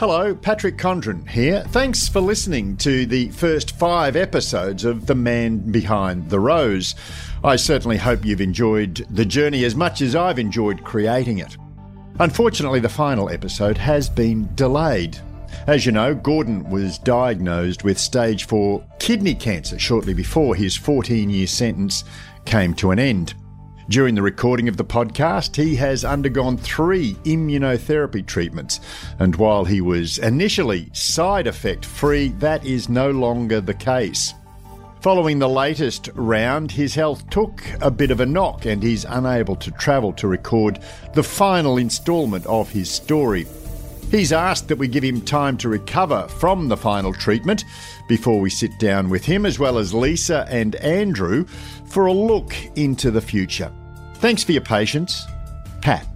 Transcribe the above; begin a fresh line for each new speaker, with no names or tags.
Hello, Patrick Condren here. Thanks for listening to the first five episodes of The Man Behind the Rose. I certainly hope you've enjoyed the journey as much as I've enjoyed creating it. Unfortunately, the final episode has been delayed. As you know, Gordon was diagnosed with stage 4 kidney cancer shortly before his 14 year sentence came to an end. During the recording of the podcast, he has undergone three immunotherapy treatments, and while he was initially side effect free, that is no longer the case. Following the latest round, his health took a bit of a knock, and he's unable to travel to record the final instalment of his story. He's asked that we give him time to recover from the final treatment before we sit down with him, as well as Lisa and Andrew, for a look into the future. Thanks for your patience. Pat.